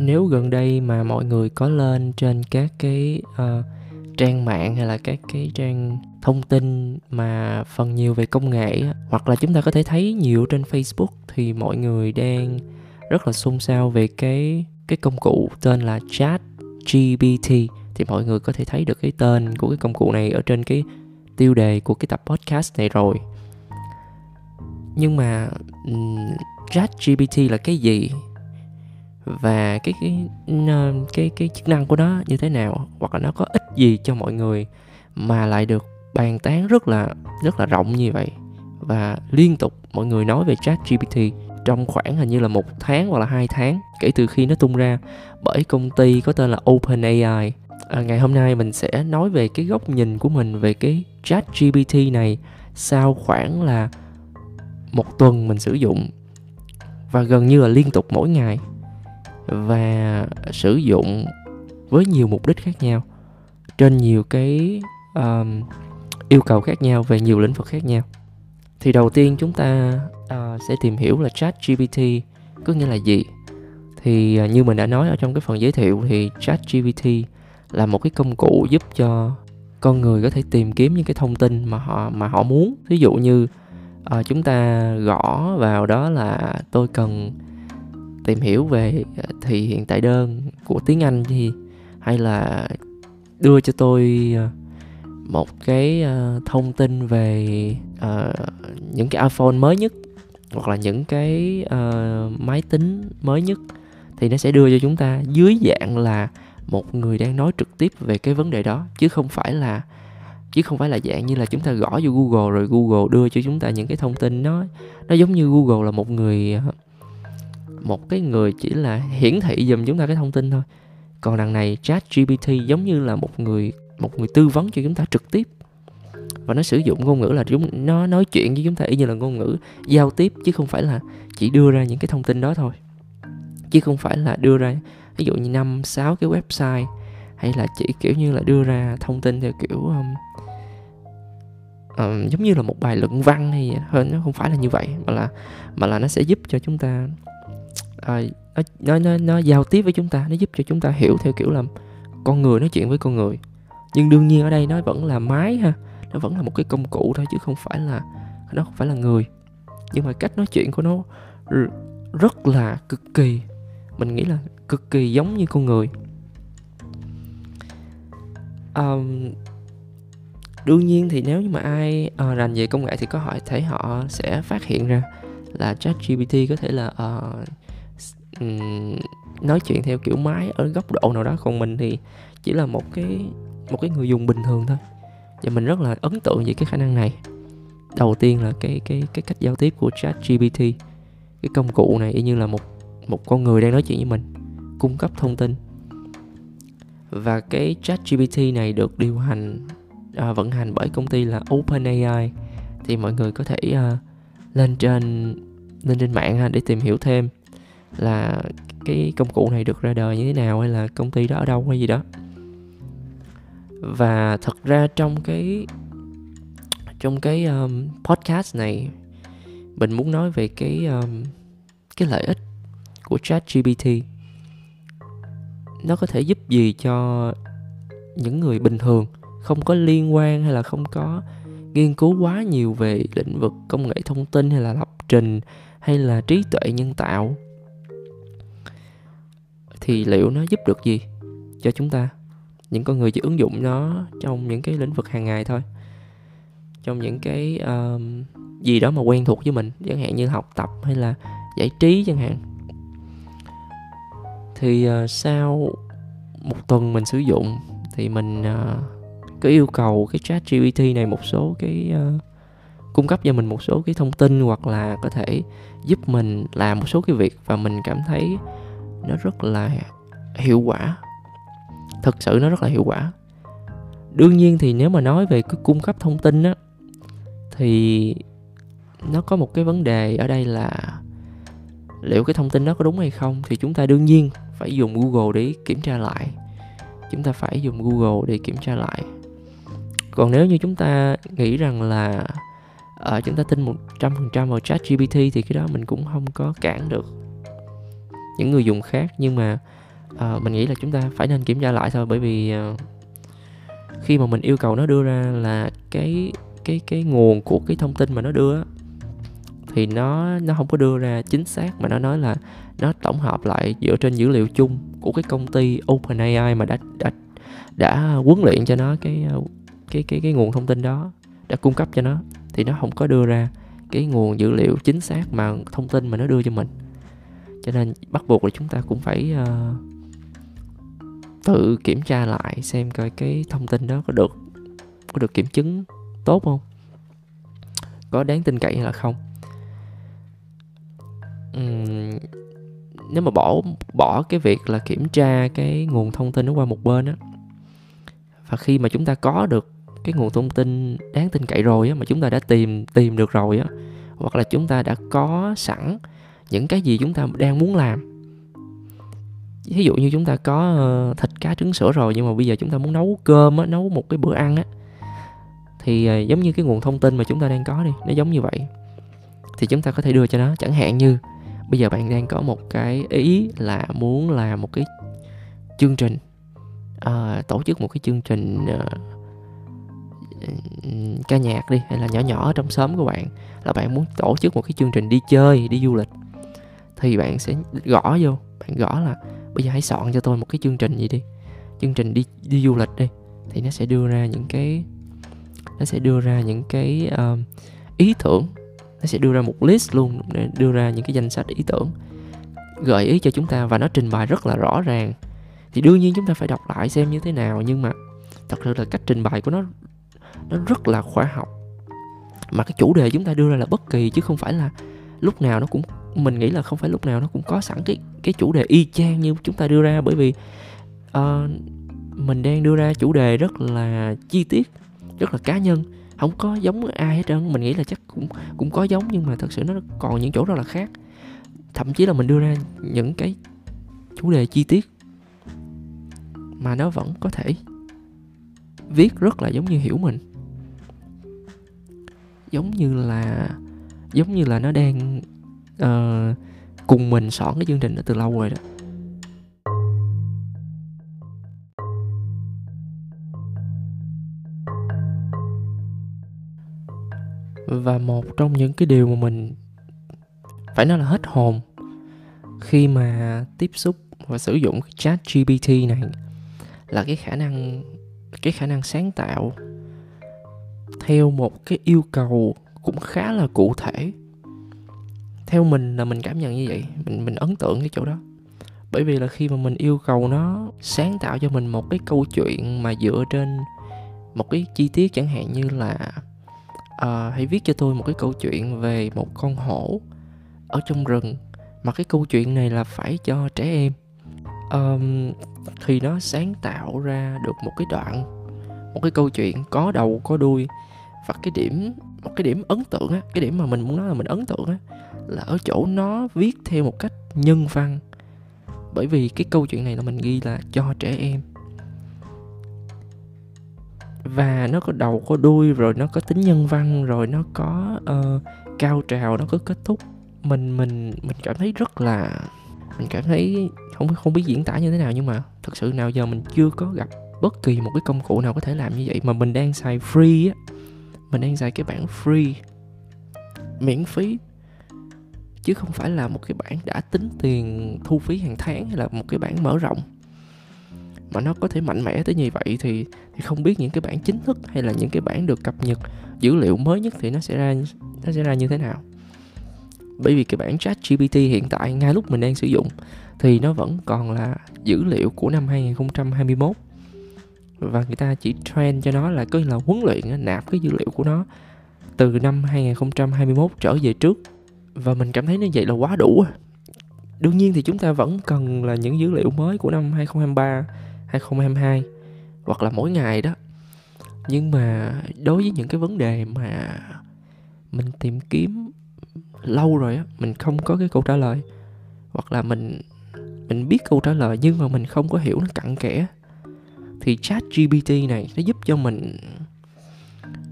nếu gần đây mà mọi người có lên trên các cái uh, trang mạng hay là các cái trang thông tin mà phần nhiều về công nghệ hoặc là chúng ta có thể thấy nhiều trên Facebook thì mọi người đang rất là xôn xao về cái cái công cụ tên là Chat GPT thì mọi người có thể thấy được cái tên của cái công cụ này ở trên cái tiêu đề của cái tập podcast này rồi. Nhưng mà chat gpt là cái gì? Và cái cái ờ, cái cái chức năng của nó như thế nào? Hoặc là nó có ích gì cho mọi người mà lại được bàn tán rất là rất là rộng như vậy? Và liên tục mọi người nói về chat gpt trong khoảng hình như là một tháng hoặc là hai tháng kể từ khi nó tung ra bởi công ty có tên là OpenAI. À, ngày hôm nay mình sẽ nói về cái góc nhìn của mình về cái chat GPT này sau khoảng là một tuần mình sử dụng. Và gần như là liên tục mỗi ngày và sử dụng với nhiều mục đích khác nhau trên nhiều cái um, yêu cầu khác nhau về nhiều lĩnh vực khác nhau. Thì đầu tiên chúng ta uh, sẽ tìm hiểu là chat GPT có nghĩa là gì? Thì uh, như mình đã nói ở trong cái phần giới thiệu thì chat GPT là một cái công cụ giúp cho con người có thể tìm kiếm những cái thông tin mà họ mà họ muốn. Ví dụ như uh, chúng ta gõ vào đó là tôi cần tìm hiểu về ờ, thì hiện tại đơn của tiếng Anh thì hay là đưa cho tôi ờ, một cái ờ, thông tin về uh, những cái iPhone mới nhất hoặc là những cái uh, máy tính mới nhất thì nó sẽ đưa cho chúng ta dưới dạng là một người đang nói trực tiếp về cái vấn đề đó chứ không phải là chứ không phải là dạng như là chúng ta gõ vô Google rồi Google đưa cho chúng ta những cái thông tin nó nó giống như Google là một người một cái người chỉ là hiển thị dùm chúng ta cái thông tin thôi. Còn đằng này chat GPT giống như là một người một người tư vấn cho chúng ta trực tiếp. Và nó sử dụng ngôn ngữ là chúng nó nói chuyện với chúng ta y như là ngôn ngữ giao tiếp chứ không phải là chỉ đưa ra những cái thông tin đó thôi. Chứ không phải là đưa ra ví dụ như năm sáu cái website hay là chỉ kiểu như là đưa ra thông tin theo kiểu um, um, giống như là một bài luận văn hay hơn nó không phải là như vậy mà là mà là nó sẽ giúp cho chúng ta à, nó, nó nó nó giao tiếp với chúng ta nó giúp cho chúng ta hiểu theo kiểu là con người nói chuyện với con người. Nhưng đương nhiên ở đây nó vẫn là máy ha nó vẫn là một cái công cụ thôi chứ không phải là nó không phải là người. Nhưng mà cách nói chuyện của nó rất là cực kỳ mình nghĩ là cực kỳ giống như con người. Um, đương nhiên thì nếu như mà ai uh, rành về công nghệ thì có hỏi thể họ sẽ phát hiện ra là chat GPT có thể là uh, nói chuyện theo kiểu máy ở góc độ nào đó còn mình thì chỉ là một cái một cái người dùng bình thường thôi. Và mình rất là ấn tượng về cái khả năng này. Đầu tiên là cái cái cái cách giao tiếp của chat GPT cái công cụ này y như là một một con người đang nói chuyện với mình cung cấp thông tin. Và cái chat GPT này được điều hành à, vận hành bởi công ty là OpenAI. Thì mọi người có thể à, lên trên lên trên mạng ha, để tìm hiểu thêm là cái công cụ này được ra đời như thế nào hay là công ty đó ở đâu hay gì đó. Và thật ra trong cái trong cái um, podcast này mình muốn nói về cái um, cái lợi ích của chat GPT nó có thể giúp gì cho những người bình thường không có liên quan hay là không có nghiên cứu quá nhiều về lĩnh vực công nghệ thông tin hay là lập trình hay là trí tuệ nhân tạo? Thì liệu nó giúp được gì cho chúng ta? Những con người chỉ ứng dụng nó trong những cái lĩnh vực hàng ngày thôi. Trong những cái uh, gì đó mà quen thuộc với mình chẳng hạn như học tập hay là giải trí chẳng hạn. Thì uh, sau một tuần mình sử dụng thì mình ờ, uh, có yêu cầu cái chat GPT này một số cái uh, cung cấp cho mình một số cái thông tin hoặc là có thể giúp mình làm một số cái việc và mình cảm thấy nó rất là hiệu quả. Thực sự nó rất là hiệu quả. Đương nhiên thì nếu mà nói về cái cung cấp thông tin á thì nó có một cái vấn đề ở đây là liệu cái thông tin đó có đúng hay không? Thì chúng ta đương nhiên phải dùng google để kiểm tra lại. Chúng ta phải dùng google để kiểm tra lại. Còn nếu như chúng ta nghĩ rằng là uh, chúng ta tin một trăm phần trăm vào chat GPT thì cái đó mình cũng không có cản được những người dùng khác nhưng mà à, mình nghĩ là chúng ta phải nên kiểm tra lại thôi bởi vì à, khi mà mình yêu cầu nó đưa ra là cái cái cái nguồn của cái thông tin mà nó đưa thì nó nó không có đưa ra chính xác mà nó nói là nó tổng hợp lại dựa trên dữ liệu chung của cái công ty OpenAI mà đã đã đã huấn luyện cho nó cái ờ, cái cái cái nguồn thông tin đó đã cung cấp cho nó thì nó không có đưa ra cái nguồn dữ liệu chính xác mà thông tin mà nó đưa cho mình cho nên bắt buộc là chúng ta cũng phải uh, tự kiểm tra lại xem coi cái thông tin đó có được có được kiểm chứng tốt không? Có đáng tin cậy hay là không? Uhm, nếu mà bỏ bỏ cái việc là kiểm tra cái nguồn thông tin nó qua một bên á và khi mà chúng ta có được cái nguồn thông tin đáng tin cậy rồi á mà chúng ta đã tìm tìm được rồi á hoặc là chúng ta đã có sẵn những cái gì chúng ta đang muốn làm. Ví dụ như chúng ta có ờ, thịt cá trứng sữa rồi nhưng mà bây giờ chúng ta muốn nấu cơm á nấu một cái bữa ăn á thì ờ, giống như cái nguồn thông tin mà chúng ta đang có đi nó giống như vậy. Thì chúng ta có thể đưa cho nó. Chẳng hạn như bây giờ bạn đang có một cái ý là muốn làm một cái chương trình uh, tổ chức một cái chương trình uh, ca nhạc đi hay là nhỏ nhỏ ở trong xóm của bạn là bạn muốn tổ chức một cái chương trình đi chơi đi du lịch thì bạn sẽ gõ vô. Bạn gõ là bây giờ hãy soạn cho tôi một cái chương trình gì đi. Chương trình đi đi du lịch đi. Thì nó sẽ đưa ra những cái nó sẽ đưa ra những cái uh, ý tưởng. Nó sẽ đưa ra một list luôn để đưa ra những cái danh sách ý tưởng gợi ý cho chúng ta và nó trình bày rất là rõ ràng. Thì đương nhiên chúng ta phải đọc lại xem như thế nào nhưng mà thật sự là cách trình bày của nó nó rất là khoa học. Mà cái chủ đề chúng ta đưa ra là bất kỳ chứ không phải là lúc nào nó cũng mình nghĩ là không phải lúc nào nó cũng có sẵn cái cái chủ đề y chang như chúng ta đưa ra. Bởi vì uh, mình đang đưa ra chủ đề rất là chi tiết rất là cá nhân không có giống ai hết trơn. Mình nghĩ là chắc cũng cũng có giống nhưng mà thật sự nó còn những chỗ rất là khác. Thậm chí là mình đưa ra những cái chủ đề chi tiết mà nó vẫn có thể viết rất là giống như hiểu mình. Giống như là giống như là nó đang uh, cùng mình soạn cái chương trình đó từ lâu rồi đó. Và một trong những cái điều mà mình phải nói là hết hồn khi mà tiếp xúc và sử dụng cái chat GPT này là cái khả năng cái khả năng sáng tạo theo một cái yêu cầu cũng khá là cụ thể theo mình là mình cảm nhận như vậy. Mình mình ấn tượng cái chỗ đó. Bởi vì là khi mà mình yêu cầu nó sáng tạo cho mình một cái câu chuyện mà dựa trên một cái chi tiết chẳng hạn như là uh, hãy viết cho tôi một cái câu chuyện về một con hổ ở trong rừng mà cái câu chuyện này là phải cho trẻ em. Um, thì nó sáng tạo ra được một cái đoạn một cái câu chuyện có đầu có đuôi và cái điểm một cái điểm ấn tượng á cái điểm mà mình muốn nói là mình ấn tượng á là ở chỗ nó viết theo một cách nhân văn. Bởi vì cái câu chuyện này là mình ghi là cho trẻ em. Và nó có đầu có đuôi rồi nó có tính nhân văn rồi nó có uh, cao trào nó có kết thúc. Mình mình mình cảm thấy rất là mình cảm thấy không không biết diễn tả như thế nào nhưng mà thật sự nào giờ mình chưa có gặp bất kỳ một cái công cụ nào có thể làm như vậy mà mình đang xài free á mình đang xài cái bản free, miễn phí, chứ không phải là một cái bản đã tính tiền thu phí hàng tháng hay là một cái bản mở rộng. Mà nó có thể mạnh mẽ tới như vậy thì thì không biết những cái bản chính thức hay là những cái bản được cập nhật, dữ liệu mới nhất thì nó sẽ ra, nó sẽ ra như thế nào. Bởi vì cái bản chat GPT hiện tại ngay lúc mình đang sử dụng thì nó vẫn còn là dữ liệu của năm 2021 và người ta chỉ train cho nó là cứ là huấn luyện nạp cái dữ liệu của nó từ năm 2021 trở về trước. Và mình cảm thấy như vậy là quá đủ à. đương nhiên thì chúng ta vẫn cần là những dữ liệu mới của năm 2023 2022 hoặc là mỗi ngày đó. Nhưng mà đối với những cái vấn đề mà mình tìm kiếm lâu rồi á, mình không có cái câu trả lời, hoặc là mình mình biết câu trả lời nhưng mà mình không có hiểu nó cặn kẽ thì chat GPT này nó giúp cho mình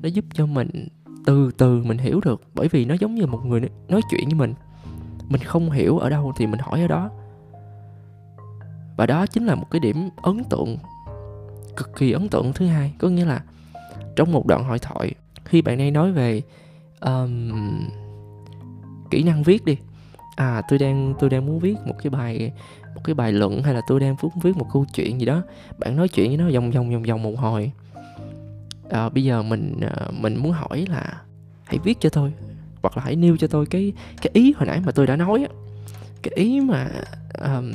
nó giúp cho mình từ từ mình hiểu được. Bởi vì nó giống như một người nói chuyện với mình. Mình không hiểu ở đâu thì mình hỏi ở đó. Và đó chính là một cái điểm ấn tượng cực kỳ ấn tượng thứ hai. Có nghĩa là trong một đoạn hội thoại khi bạn đang nói về um, kỹ năng viết đi. À tôi đang tôi đang muốn viết một cái bài một cái bài luận hay là tôi đang muốn viết một câu chuyện gì đó. Bạn nói chuyện với nó vòng vòng vòng vòng một hồi. À, bây giờ mình ờ, mình muốn hỏi là hãy viết cho tôi hoặc là hãy nêu cho tôi cái cái ý hồi nãy mà tôi đã nói á. Cái ý mà um,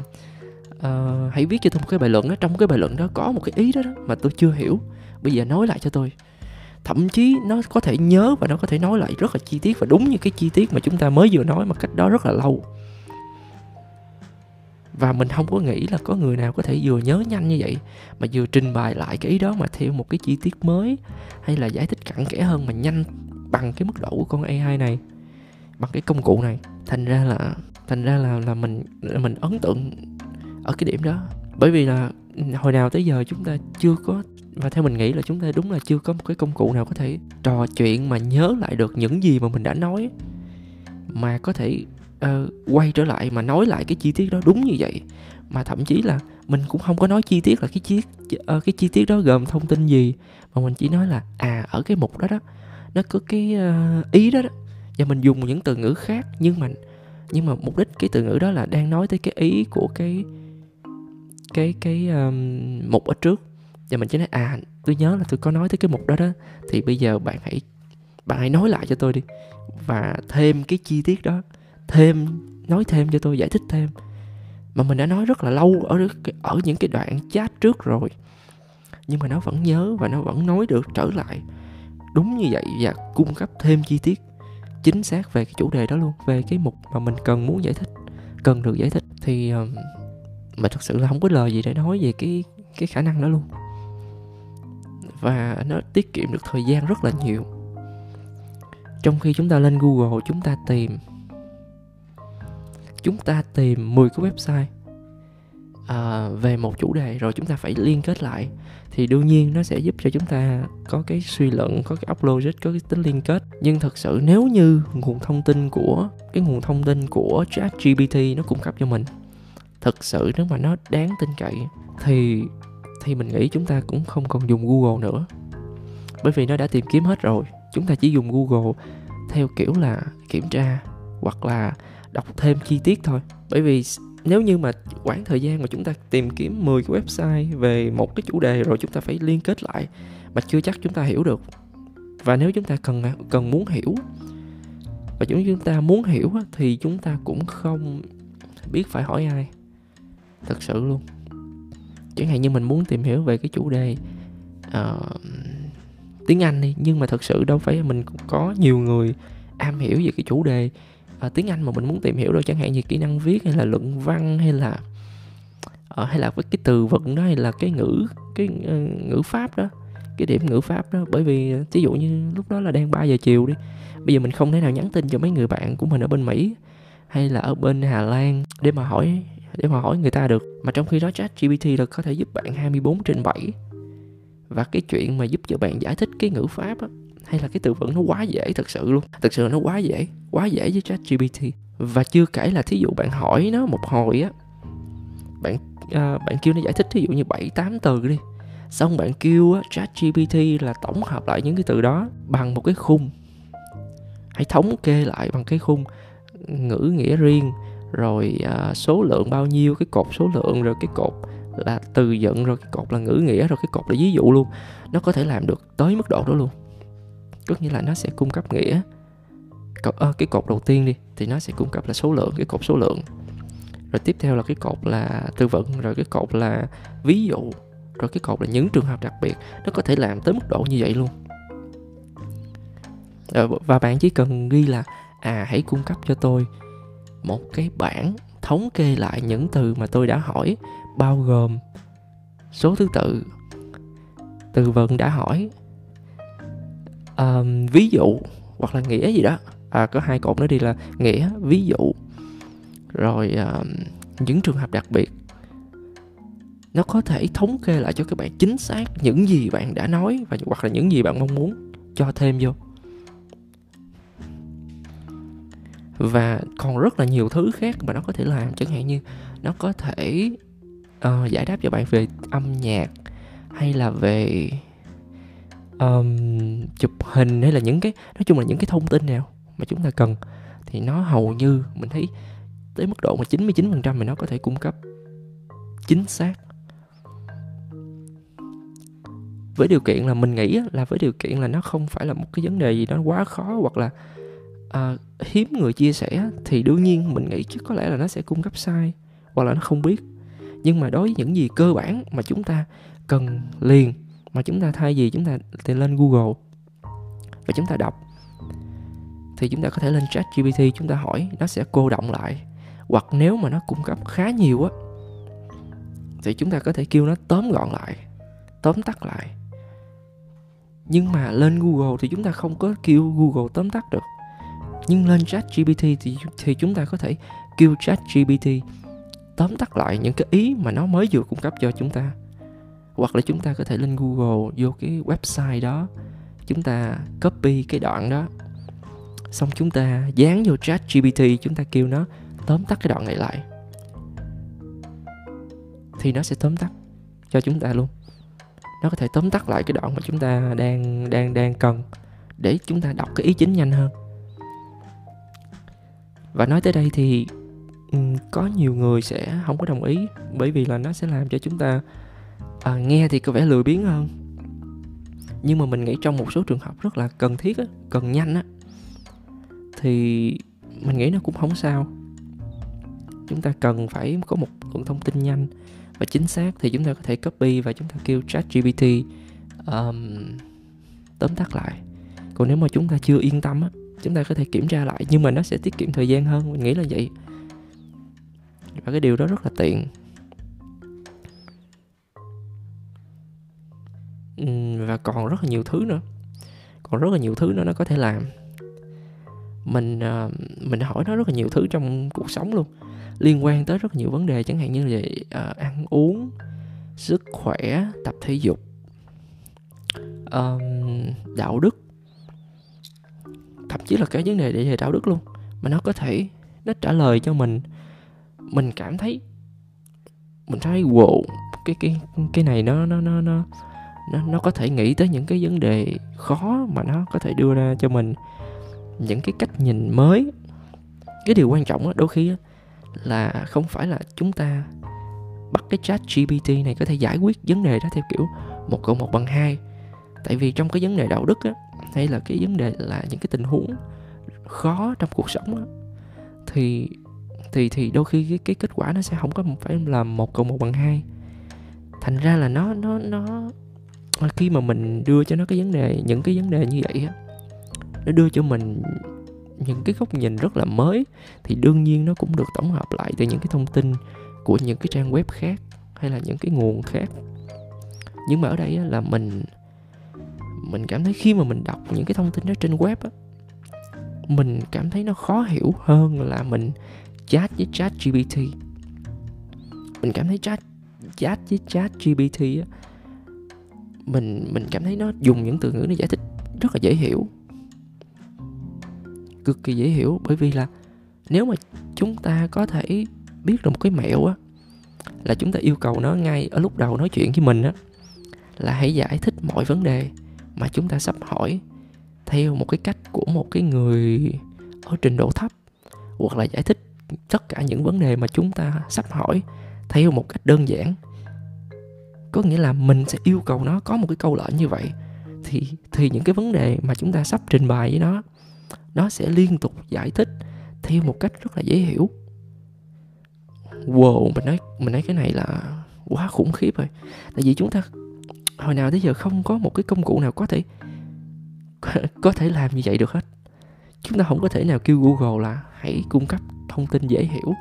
uh, hãy viết cho tôi một cái bài luận đó trong cái bài luận đó có một cái ý đó, đó mà tôi chưa hiểu. Bây giờ nói lại cho tôi. Thậm chí nó có thể nhớ và nó có thể nói lại rất là chi tiết và đúng như cái chi tiết mà chúng ta mới vừa nói mà cách đó rất là lâu và mình không có nghĩ là có người nào có thể vừa nhớ nhanh như vậy, mà vừa trình bày lại cái ý đó mà theo một cái chi tiết mới, hay là giải thích cặn kẽ hơn mà nhanh bằng cái mức độ của con AI này. Bằng cái công cụ này, thành ra là, thành ra là là mình mình ấn tượng ở cái điểm đó. Bởi vì là hồi nào tới giờ chúng ta chưa có, và theo mình nghĩ là chúng ta đúng là chưa có một cái công cụ nào có thể trò chuyện mà nhớ lại được những gì mà mình đã nói, mà có thể uh, quay trở lại mà nói lại cái chi tiết đó đúng như vậy. Mà thậm chí là mình cũng không có nói chi tiết là cái chi uh, cái chi tiết đó gồm thông tin gì mà mình chỉ nói là à ở cái mục đó đó nó có cái uh, ý đó đó. Và mình dùng những từ ngữ khác nhưng mà nhưng mà mục đích cái từ ngữ đó là đang nói tới cái ý của cái cái cái um, mục ở trước. Và mình chỉ nói à tôi nhớ là tôi có nói tới cái mục đó đó thì bây giờ bạn hãy bạn hãy nói lại cho tôi đi. Và thêm cái chi tiết đó thêm nói thêm cho tôi giải thích thêm. Mà mình đã nói rất là lâu ở ở những cái đoạn chat trước rồi. Nhưng mà nó vẫn nhớ và nó vẫn nói được trở lại. Đúng như vậy và cung cấp thêm chi tiết chính xác về cái chủ đề đó luôn về cái mục mà mình cần muốn giải thích cần được giải thích thì uh, mà thật sự là không có lời gì để nói về cái cái khả năng đó luôn. Và nó tiết kiệm được thời gian rất là nhiều. Trong khi chúng ta lên google chúng ta tìm chúng ta tìm 10 cái website à, về một chủ đề rồi chúng ta phải liên kết lại thì đương nhiên nó sẽ giúp cho chúng ta có cái suy luận có cái upload có cái tính liên kết. Nhưng thật sự nếu như nguồn thông tin của cái nguồn thông tin của chat gpt nó cung cấp cho mình thật sự nếu mà nó đáng tin cậy thì thì mình nghĩ chúng ta cũng không còn dùng google nữa. Bởi vì nó đã tìm kiếm hết rồi chúng ta chỉ dùng google theo kiểu là kiểm tra hoặc là đọc thêm chi tiết thôi. Bởi vì nếu như mà quãng thời gian mà chúng ta tìm kiếm 10 cái website về một cái chủ đề rồi chúng ta phải liên kết lại mà chưa chắc chúng ta hiểu được. Và nếu chúng ta cần cần muốn hiểu và chúng ta muốn hiểu thì chúng ta cũng không biết phải hỏi ai. Thật sự luôn. Chẳng hạn như mình muốn tìm hiểu về cái chủ đề uh, tiếng anh đi nhưng mà thật sự đâu phải mình có nhiều người am hiểu về cái chủ đề à, tiếng anh mà mình muốn tìm hiểu đâu chẳng hạn như kỹ năng viết hay là luận văn hay là à, hay là với cái từ vựng đó hay là cái ngữ cái uh, ngữ pháp đó cái điểm ngữ pháp đó bởi vì ví dụ như lúc đó là đang 3 giờ chiều đi bây giờ mình không thể nào nhắn tin cho mấy người bạn của mình ở bên mỹ hay là ở bên hà lan để mà hỏi để mà hỏi người ta được mà trong khi đó chat GPT là có thể giúp bạn 24 trên 7 và cái chuyện mà giúp cho bạn giải thích cái ngữ pháp đó hay là cái từ vựng nó quá dễ thật sự luôn? Thật sự nó quá dễ quá dễ với chat GPT và chưa kể là thí dụ bạn hỏi nó một hồi á bạn à, bạn kêu nó giải thích thí dụ như bảy tám từ đi. Xong bạn kêu á, chat GPT là tổng hợp lại những cái từ đó bằng một cái khung. Hãy thống kê lại bằng cái khung ngữ nghĩa riêng rồi à, số lượng bao nhiêu cái cột số lượng rồi cái cột là từ dựng rồi cái cột là ngữ nghĩa rồi cái cột là ví dụ luôn. Nó có thể làm được tới mức độ đó luôn có nghĩa là nó sẽ cung cấp nghĩa. Cột, à, cái cột đầu tiên đi thì nó sẽ cung cấp là số lượng cái cột số lượng. Rồi tiếp theo là cái cột là từ vựng rồi cái cột là ví dụ rồi cái cột là những trường hợp đặc biệt. Nó có thể làm tới mức độ như vậy luôn. Ờ, và bạn chỉ cần ghi là à hãy cung cấp cho tôi một cái bảng thống kê lại những từ mà tôi đã hỏi bao gồm số thứ tự từ vựng đã hỏi um, ví dụ hoặc là nghĩa gì đó. À có hai cột nữa đi là nghĩa ví dụ. Rồi um, những trường hợp đặc biệt. Nó có thể thống kê lại cho các bạn chính xác những gì bạn đã nói và hoặc là những gì bạn mong muốn cho thêm vô. Và còn rất là nhiều thứ khác mà nó có thể làm chẳng hạn như nó có thể uh, giải đáp cho bạn về âm nhạc hay là về um, chụp hình hay là những cái nói chung là những cái thông tin nào mà chúng ta cần thì nó hầu như mình thấy tới mức độ mà 99% mà nó có thể cung cấp chính xác. Với điều kiện là mình nghĩ là với điều kiện là nó không phải là một cái vấn đề gì đó quá khó hoặc là à, hiếm người chia sẻ thì đương nhiên mình nghĩ chứ có lẽ là nó sẽ cung cấp sai hoặc là nó không biết. Nhưng mà đối với những gì cơ bản mà chúng ta cần liền mà chúng ta thay vì chúng ta thì lên Google và chúng ta đọc, thì chúng ta có thể lên chat GPT chúng ta hỏi, nó sẽ cô động lại. Hoặc nếu mà nó cung cấp khá nhiều á, thì chúng ta có thể kêu nó tóm gọn lại, tóm tắt lại. Nhưng mà lên Google thì chúng ta không có kêu Google tóm tắt được. Nhưng lên chat GPT thì thì chúng ta có thể kêu chat GPT tóm tắt lại những cái ý mà nó mới vừa cung cấp cho chúng ta hoặc là chúng ta có thể lên Google vô cái website đó, chúng ta copy cái đoạn đó, xong chúng ta dán vô chat GPT chúng ta kêu nó tóm tắt cái đoạn này lại. Thì nó sẽ tóm tắt cho chúng ta luôn. Nó có thể tóm tắt lại cái đoạn mà chúng ta đang đang đang cần để chúng ta đọc cái ý chính nhanh hơn. Và nói tới đây thì có nhiều người sẽ không có đồng ý bởi vì là nó sẽ làm cho chúng ta à, nghe thì có vẻ lười biếng hơn. Nhưng mà mình nghĩ trong một số trường hợp rất là cần thiết á, cần nhanh á thì mình nghĩ nó cũng không sao. Chúng ta cần phải có một lượng thông tin nhanh và chính xác thì chúng ta có thể copy và chúng ta kêu chat GPT um, tóm tắt lại. Còn nếu mà chúng ta chưa yên tâm á chúng ta có thể kiểm tra lại nhưng mà nó sẽ tiết kiệm thời gian hơn. Mình nghĩ là vậy. Và cái điều đó rất là tiện. Ừ, và còn rất là nhiều thứ nữa. Còn rất là nhiều thứ nữa nó có thể làm. Mình à, mình hỏi nó rất là nhiều thứ trong cuộc sống luôn. Liên quan tới rất nhiều vấn đề chẳng hạn như là uh, ăn uống sức khỏe tập thể dục um, đạo đức. Thậm chí là cái vấn đề về đạo đức luôn mà nó có thể nó trả lời cho mình. Mình cảm thấy mình thấy wow cái cái cái này nó nó nó nó nó nó có thể nghĩ tới những cái vấn đề khó mà nó có thể đưa ra cho mình. Những cái cách nhìn mới. Cái điều quan trọng đó, đôi khi là không phải là chúng ta bắt cái chat GPT này có thể giải quyết vấn đề đó theo kiểu một cộng một bằng hai. Tại vì trong cái vấn đề đạo đức á hay là cái vấn đề là những cái tình huống khó trong cuộc sống á thì thì thì đôi khi cái, cái kết quả nó sẽ không có phải là một cộng một bằng hai. Thành ra là nó nó nó khi mà mình đưa cho nó cái vấn đề những cái vấn đề như vậy á nó đưa cho mình những cái góc nhìn rất là mới thì đương nhiên nó cũng được tổng hợp lại từ những cái thông tin của những cái trang web khác hay là những cái nguồn khác. Nhưng mà ở đây á, là mình mình cảm thấy khi mà mình đọc những cái thông tin đó trên web á mình cảm thấy nó khó hiểu hơn là mình chat với chat GPT mình cảm thấy chat chat với chat GPT á mình mình cảm thấy nó dùng những từ ngữ nó giải thích rất là dễ hiểu. Cực kỳ dễ hiểu, bởi vì là nếu mà chúng ta có thể biết được một cái mẹo á, là chúng ta yêu cầu nó ngay ở lúc đầu nói chuyện với mình á, là hãy giải thích mọi vấn đề mà chúng ta sắp hỏi theo một cái cách của một cái người ở trình độ thấp, hoặc là giải thích tất cả những vấn đề mà chúng ta sắp hỏi theo một cách đơn giản có nghĩa là mình sẽ yêu cầu nó có một cái câu lệnh như vậy. Thì thì những cái vấn đề mà chúng ta sắp trình bày với nó nó sẽ liên tục giải thích theo một cách rất là dễ hiểu. Wow, mình nói mình nói cái này là quá khủng khiếp rồi. Tại vì chúng ta, hồi nào tới giờ không có một cái công cụ nào có thể có thể làm như vậy được hết. Chúng ta không có thể nào kêu google là hãy cung cấp thông tin dễ hiểu,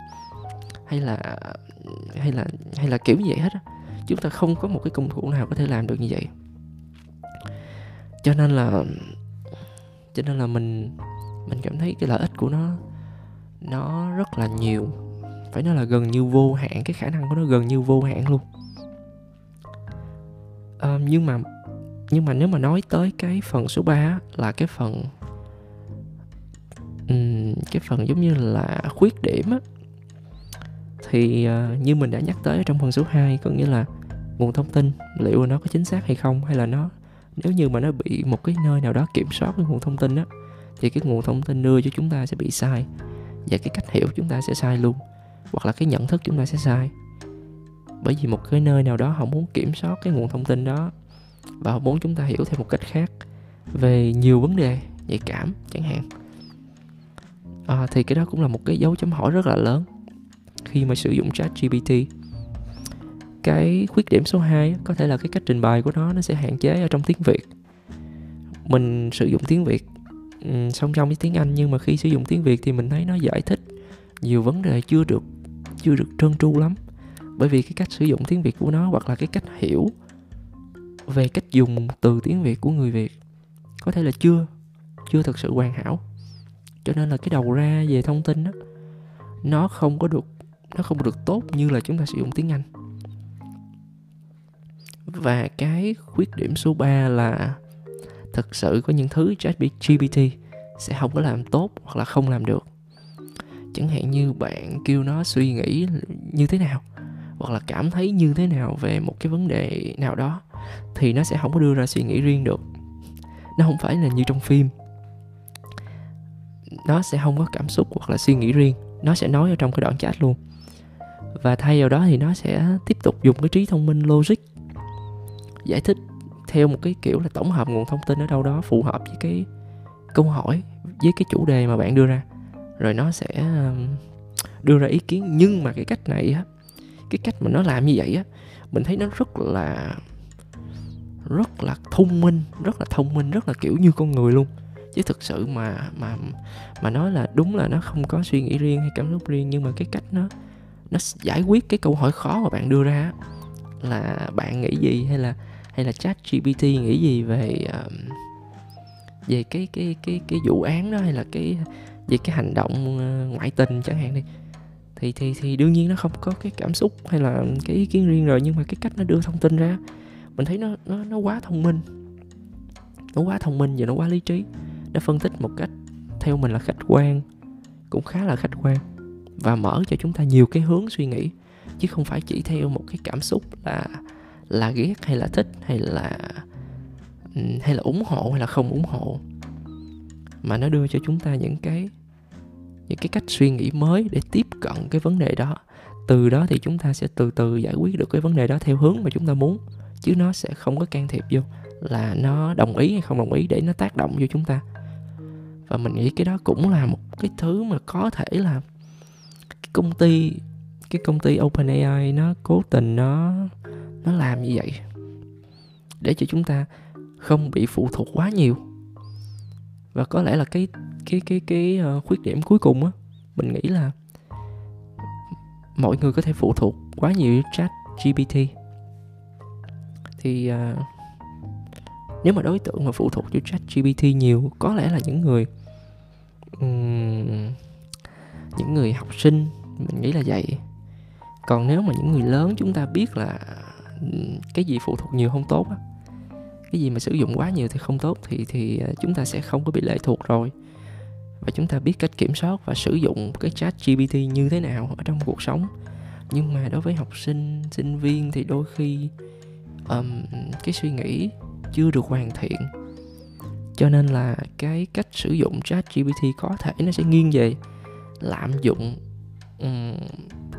hay là hay là hay là kiểu như vậy hết á chúng ta không có một cái công cụ nào có thể làm được như vậy. Cho nên là cho nên là mình mình cảm thấy cái lợi ích của nó nó rất là nhiều. Phải nói là gần như vô hạn cái khả năng của nó gần như vô hạn luôn. À, nhưng mà nhưng mà nếu mà nói tới cái phần số 3 là cái phần um, cái phần giống như là khuyết điểm á thì uh, như mình đã nhắc tới trong phần số 2 có nghĩa là nguồn thông tin liệu nó có chính xác hay không hay là nó nếu như mà nó bị một cái nơi nào đó kiểm soát cái nguồn thông tin á thì cái nguồn thông tin đưa cho chúng ta sẽ bị sai và cái cách hiểu chúng ta sẽ sai luôn hoặc là cái nhận thức chúng ta sẽ sai. Bởi vì một cái nơi nào đó họ muốn kiểm soát cái nguồn thông tin đó và họ muốn chúng ta hiểu theo một cách khác về nhiều vấn đề nhạy cảm chẳng hạn. À, thì cái đó cũng là một cái dấu chấm hỏi rất là lớn khi mà sử dụng chat GPT cái khuyết điểm số 2 có thể là cái cách trình bày của nó nó sẽ hạn chế ở trong tiếng Việt. Mình sử dụng tiếng Việt song song với tiếng Anh, nhưng mà khi sử dụng tiếng Việt thì mình thấy nó giải thích nhiều vấn đề chưa được chưa được trơn tru lắm. Bởi vì cái cách sử dụng tiếng Việt của nó hoặc là cái cách hiểu về cách dùng từ tiếng Việt của người Việt có thể là chưa chưa thực sự hoàn hảo. Cho nên là cái đầu ra về thông tin đó nó không có được, nó không được tốt như là chúng ta sử dụng tiếng Anh và cái khuyết điểm số 3 là thực sự có những thứ chat GPT sẽ không có làm tốt hoặc là không làm được. Chẳng hạn như bạn kêu nó suy nghĩ như thế nào, hoặc là cảm thấy như thế nào về một cái vấn đề nào đó, thì nó sẽ không có đưa ra suy nghĩ riêng được. Nó không phải là như trong phim. Nó sẽ không có cảm xúc hoặc là suy nghĩ riêng. Nó sẽ nói ở trong cái đoạn chat luôn. Và thay vào đó thì nó sẽ tiếp tục dùng cái trí thông minh logic giải thích theo một cái kiểu là tổng hợp nguồn thông tin ở đâu đó phù hợp với cái câu hỏi, với cái chủ đề mà bạn đưa ra. Rồi nó sẽ đưa ra ý kiến. Nhưng mà cái cách này á, cái cách mà nó làm như vậy á, mình thấy nó rất là rất là thông minh, rất là thông minh, rất là kiểu như con người luôn. Chứ thực sự mà mà mà nói là đúng là nó không có suy nghĩ riêng hay cảm xúc riêng, nhưng mà cái cách nó nó giải quyết cái câu hỏi khó mà bạn đưa ra là bạn nghĩ gì hay là hay là chat GPT nghĩ gì về um, về cái cái cái cái vụ án đó hay là cái, về cái hành động uh, ngoại tình chẳng hạn đi? Thì thì thì đương nhiên nó không có cái cảm xúc hay là cái ý kiến riêng rồi, nhưng mà cái cách nó đưa thông tin ra, mình thấy nó nó nó quá thông minh. Nó quá thông minh và nó quá lý trí. Nó phân tích một cách theo mình là khách quan, cũng khá là khách quan, và mở cho chúng ta nhiều cái hướng suy nghĩ, chứ không phải chỉ theo một cái cảm xúc là là ghét hay là thích hay là ừ, hay là ủng hộ hay là không ủng hộ. Mà nó đưa cho chúng ta những cái những cái cách suy nghĩ mới để tiếp cận cái vấn đề đó. Từ đó thì chúng ta sẽ từ từ giải quyết được cái vấn đề đó theo hướng mà chúng ta muốn, chứ nó sẽ không có can thiệp vô là nó đồng ý hay không đồng ý để nó tác động vô chúng ta. Và mình nghĩ cái đó cũng là một cái thứ mà có thể là cái công ty, cái công ty OpenAI nó cố tình nó nó làm như vậy để cho chúng ta không bị phụ thuộc quá nhiều. Và có lẽ là cái cái cái cái uh, khuyết điểm cuối cùng á mình nghĩ là mọi người có thể phụ thuộc quá nhiều chat GPT thì uh, nếu mà đối tượng mà phụ thuộc cho chat GPT nhiều có lẽ là những người um, những người học sinh mình nghĩ là vậy. Còn nếu mà những người lớn chúng ta biết là cái gì phụ thuộc nhiều không tốt á. Cái gì mà sử dụng quá nhiều thì không tốt thì thì ờ, chúng ta sẽ không có bị lệ thuộc rồi. Và chúng ta biết cách kiểm soát và sử dụng cái chat GPT như thế nào ở trong cuộc sống. Nhưng mà đối với học sinh sinh viên thì đôi khi um, cái suy nghĩ chưa được hoàn thiện. Cho nên là cái cách sử dụng chat GPT có thể nó sẽ nghiêng về lạm dụng um,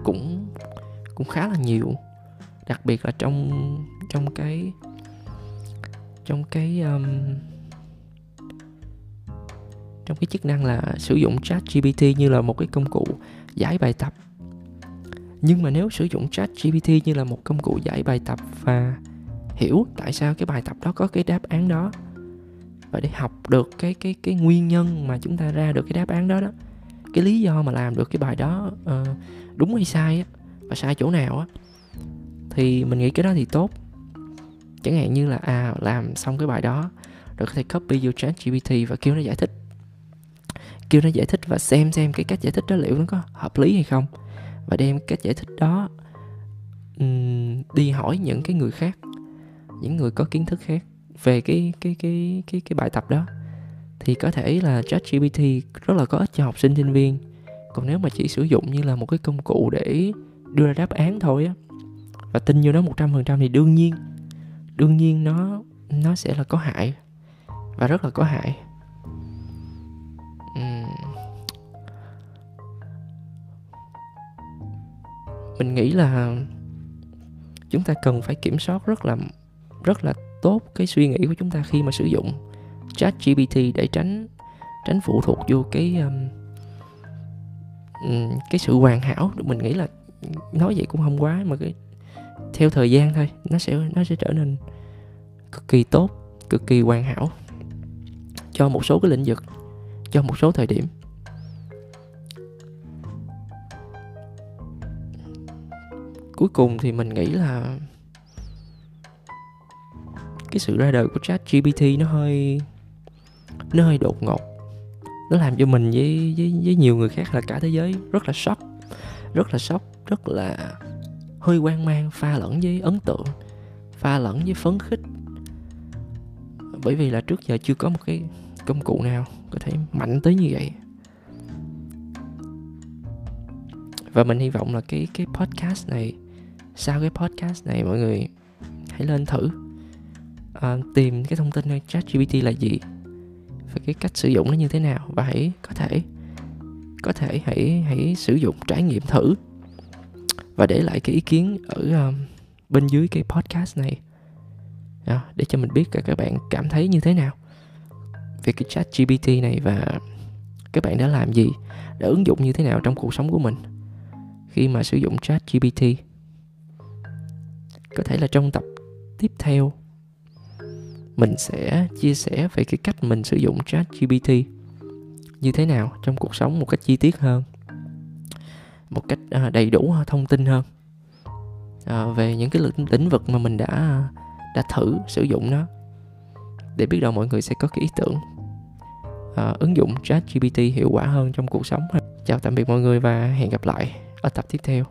cũng cũng khá là nhiều đặc biệt là trong trong cái trong cái um, trong cái chức năng là sử dụng chat GPT như là một cái công cụ giải bài tập. Nhưng mà nếu sử dụng chat GPT như là một công cụ giải bài tập và hiểu tại sao cái bài tập đó có cái đáp án đó và để học được cái cái cái nguyên nhân mà chúng ta ra được cái đáp án đó đó cái lý do mà làm được cái bài đó uh, đúng hay sai á và sai chỗ nào á thì mình nghĩ cái đó thì tốt. Chẳng hạn như là à làm xong cái bài đó rồi có thể copy vô chat GPT và kêu nó giải thích. Kêu nó giải thích và xem xem cái cách giải thích đó liệu nó có hợp lý hay không. Và đem cách giải thích đó um, đi hỏi những cái người khác những người có kiến thức khác về cái cái cái cái cái bài tập đó. Thì có thể là chat GPT rất là có ích cho học sinh sinh viên. Còn nếu mà chỉ sử dụng như là một cái công cụ để đưa ra đáp án thôi á và tin vô nó một trăm phần trăm thì đương nhiên đương nhiên nó nó sẽ là có hại và rất là có hại. Mình nghĩ là chúng ta cần phải kiểm soát rất là rất là tốt cái suy nghĩ của chúng ta khi mà sử dụng chat GPT để tránh tránh phụ thuộc vô cái um, cái sự hoàn hảo. Mình nghĩ là nói vậy cũng không quá mà cái theo thời gian thôi, nó sẽ nó sẽ trở nên cực kỳ tốt, cực kỳ hoàn hảo cho một số cái lĩnh vực, cho một số thời điểm. Cuối cùng thì mình nghĩ là cái sự ra đời của chat GPT nó hơi nó hơi đột ngột. Nó làm cho mình với với với nhiều người khác là cả thế giới rất là sốc, rất là sốc, rất là hơi quan mang pha lẫn với ấn tượng pha lẫn với phấn khích. Bởi vì là trước giờ chưa có một cái công cụ nào có thể mạnh tới như vậy. Và mình hy vọng là cái cái podcast này sau cái podcast này mọi người hãy lên thử à, tìm cái thông tin ở chat GPT là gì và cái cách sử dụng nó như thế nào. Và hãy có thể có thể hãy hãy sử dụng trải nghiệm thử và để lại cái ý kiến ở um, bên dưới cái podcast này. Đó, để cho mình biết là các bạn cảm thấy như thế nào về cái chat GPT này và các bạn đã làm gì đã ứng dụng như thế nào trong cuộc sống của mình khi mà sử dụng chat GPT có thể là trong tập tiếp theo mình sẽ chia sẻ về cái cách mình sử dụng chat GPT như thế nào trong cuộc sống một cách chi tiết hơn một cách à, đầy đủ à, thông tin hơn. À, về những cái lĩnh vực mà mình đã đã thử sử dụng nó để biết đâu mọi người sẽ có cái ý tưởng uh, ứng dụng chat GPT hiệu quả hơn trong cuộc sống chào tạm biệt mọi người và hẹn gặp lại ở tập tiếp theo.